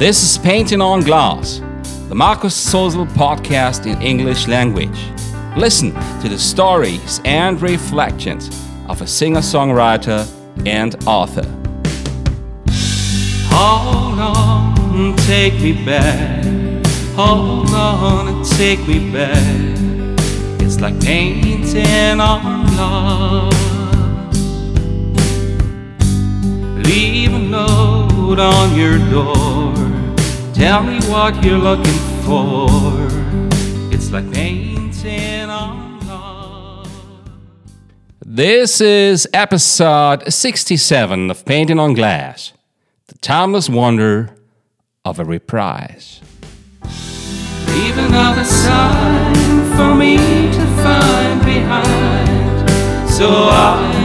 This is Painting on Glass, the Markus Zosel podcast in English language. Listen to the stories and reflections of a singer songwriter and author. Hold on, take me back. Hold on take me back. It's like painting on glass. Leave a note on your door. Tell me what you're looking for. It's like painting on glass. This is episode 67 of Painting on Glass The Timeless Wonder of a Reprise. Leave another sign for me to find behind so I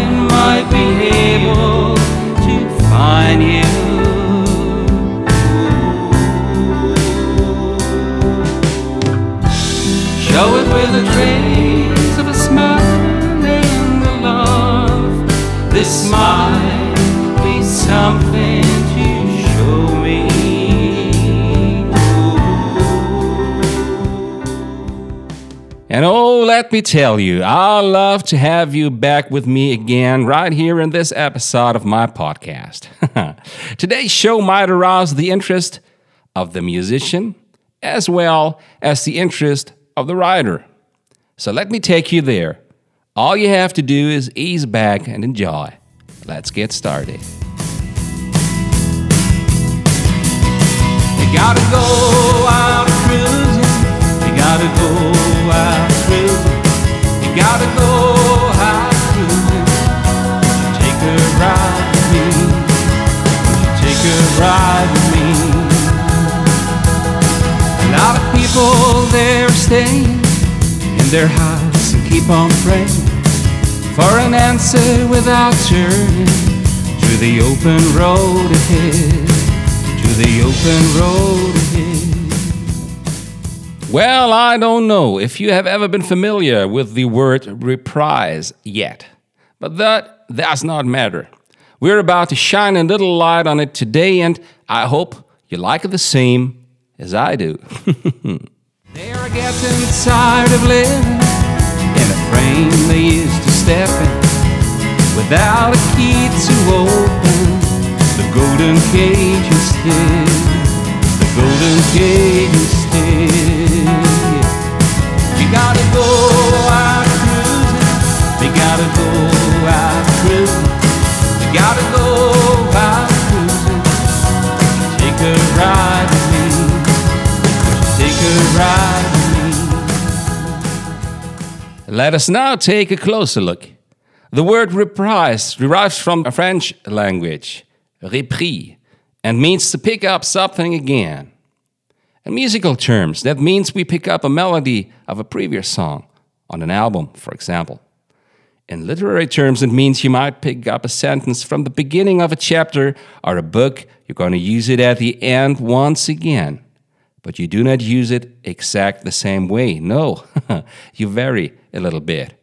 And oh, let me tell you, I love to have you back with me again right here in this episode of my podcast. Today's show might arouse the interest of the musician as well as the interest of the writer. So let me take you there. All you have to do is ease back and enjoy. Let's get started. You gotta go out cruising. You gotta go out cruising. You gotta go out cruising. Take a ride with me? Take a ride with me? A lot of people there staying in their house and keep on praying for an answer without turning to the open road ahead. The open road ahead. Well, I don't know if you have ever been familiar with the word reprise yet, but that does not matter. We're about to shine a little light on it today, and I hope you like it the same as I do. They're getting tired of living in a frame they used to step in without a key to open the golden cage. The golden cage gotta go out cruising. Gotta go out cruising. Gotta go out cruising. Take a ride with me. Take a ride. Let us now take a closer look. The word reprise derives from a French language, repris, and means to pick up something again. In musical terms, that means we pick up a melody of a previous song on an album, for example. In literary terms, it means you might pick up a sentence from the beginning of a chapter or a book. You're going to use it at the end once again. But you do not use it exact the same way. No, you vary a little bit.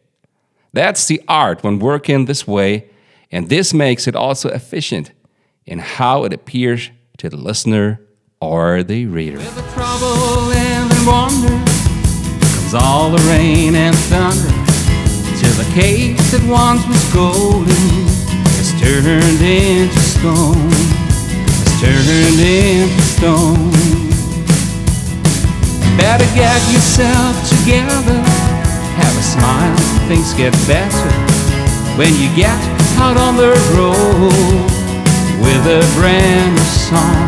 That's the art when working this way, and this makes it also efficient in how it appears to the listener or the reader. With the trouble and the wonder comes all the rain and thunder till the cake that once was golden turned into stone. Turned into stone. Better get yourself together. Have a smile, things get better when you get out on the road with a brand new song.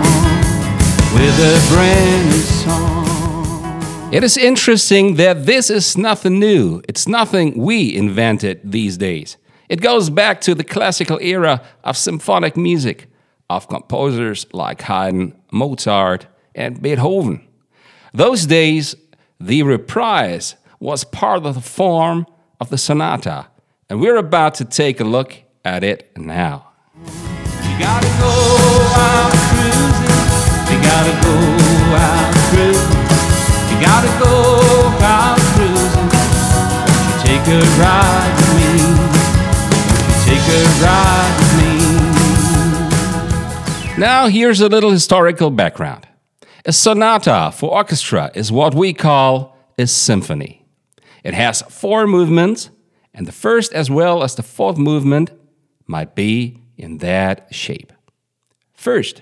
With a brand new song. It is interesting that this is nothing new. It's nothing we invented these days. It goes back to the classical era of symphonic music, of composers like Haydn, Mozart, and Beethoven. Those days, the reprise was part of the form of the sonata, and we're about to take a look at it now. Now, here's a little historical background. A sonata for orchestra is what we call a symphony. It has four movements, and the first as well as the fourth movement might be in that shape. First,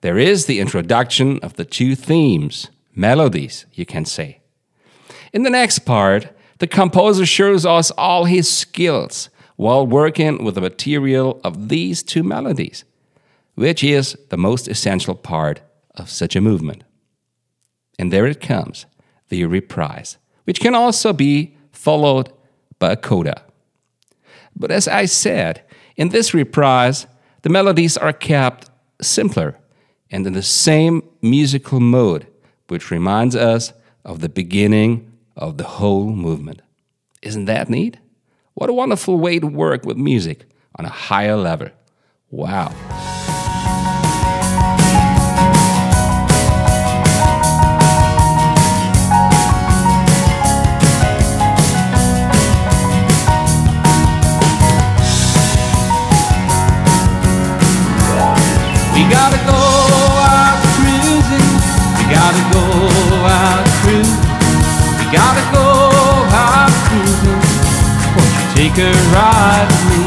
there is the introduction of the two themes, melodies, you can say. In the next part, the composer shows us all his skills while working with the material of these two melodies, which is the most essential part of such a movement. And there it comes, the reprise, which can also be followed by a coda. But as I said, in this reprise, the melodies are kept simpler and in the same musical mode, which reminds us of the beginning of the whole movement. Isn't that neat? What a wonderful way to work with music on a higher level. Wow. Gotta go out cruising. Won't you take a ride with me?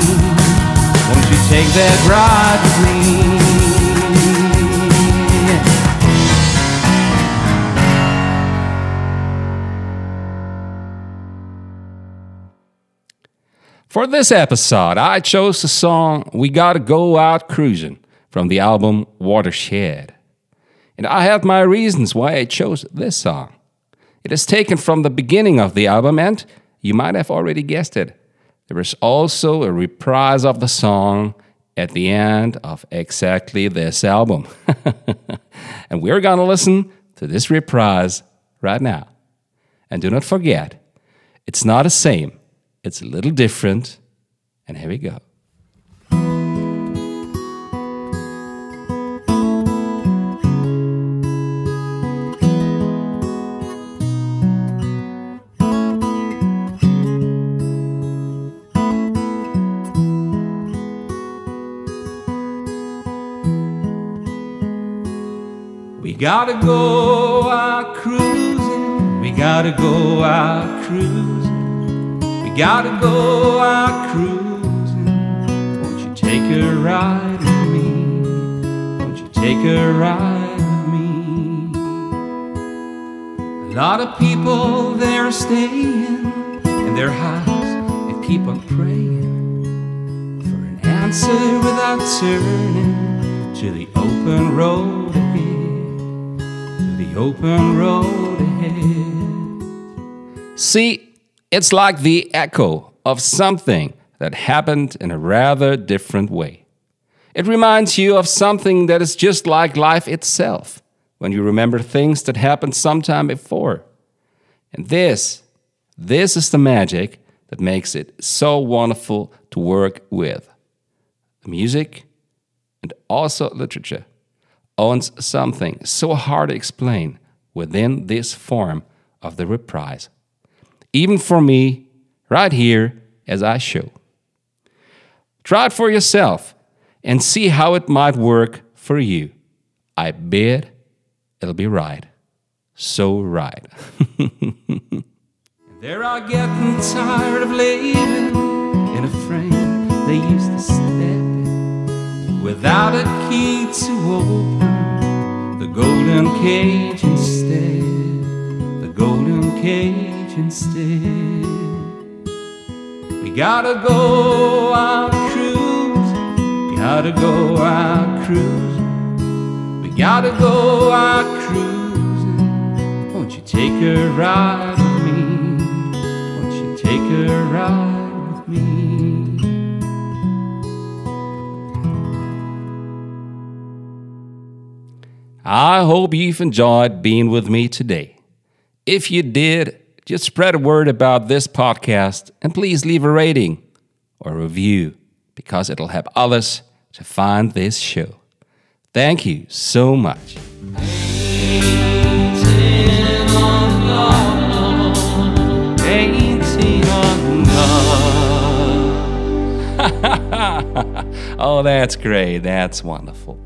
Won't you take that ride with me? For this episode, I chose the song We Gotta Go Out Cruising from the album Watershed. And I have my reasons why I chose this song. It is taken from the beginning of the album, and you might have already guessed it. There is also a reprise of the song at the end of exactly this album. and we're gonna listen to this reprise right now. And do not forget, it's not the same, it's a little different. And here we go. Gotta go out cruising. We gotta go out cruising. We gotta go out cruising. Won't you take a ride with me? Won't you take a ride with me? A lot of people they're staying in their house and keep on praying for an answer without turning to the open road to the open road ahead. See, it's like the echo of something that happened in a rather different way. It reminds you of something that is just like life itself when you remember things that happened sometime before. And this, this is the magic that makes it so wonderful to work with. Music and also literature owns something so hard to explain within this form of the reprise. Even for me, right here as I show. Try it for yourself and see how it might work for you. I bet it'll be right. So right. there are getting tired of living in a frame they used to in without a key to open the golden cage instead. The golden cage instead. We gotta go out cruising. Gotta go out cruising. We gotta go out cruising. Won't you take a ride with me? Won't you take a ride I hope you've enjoyed being with me today. If you did, just spread a word about this podcast and please leave a rating or a review because it'll help others to find this show. Thank you so much. oh, that's great. That's wonderful.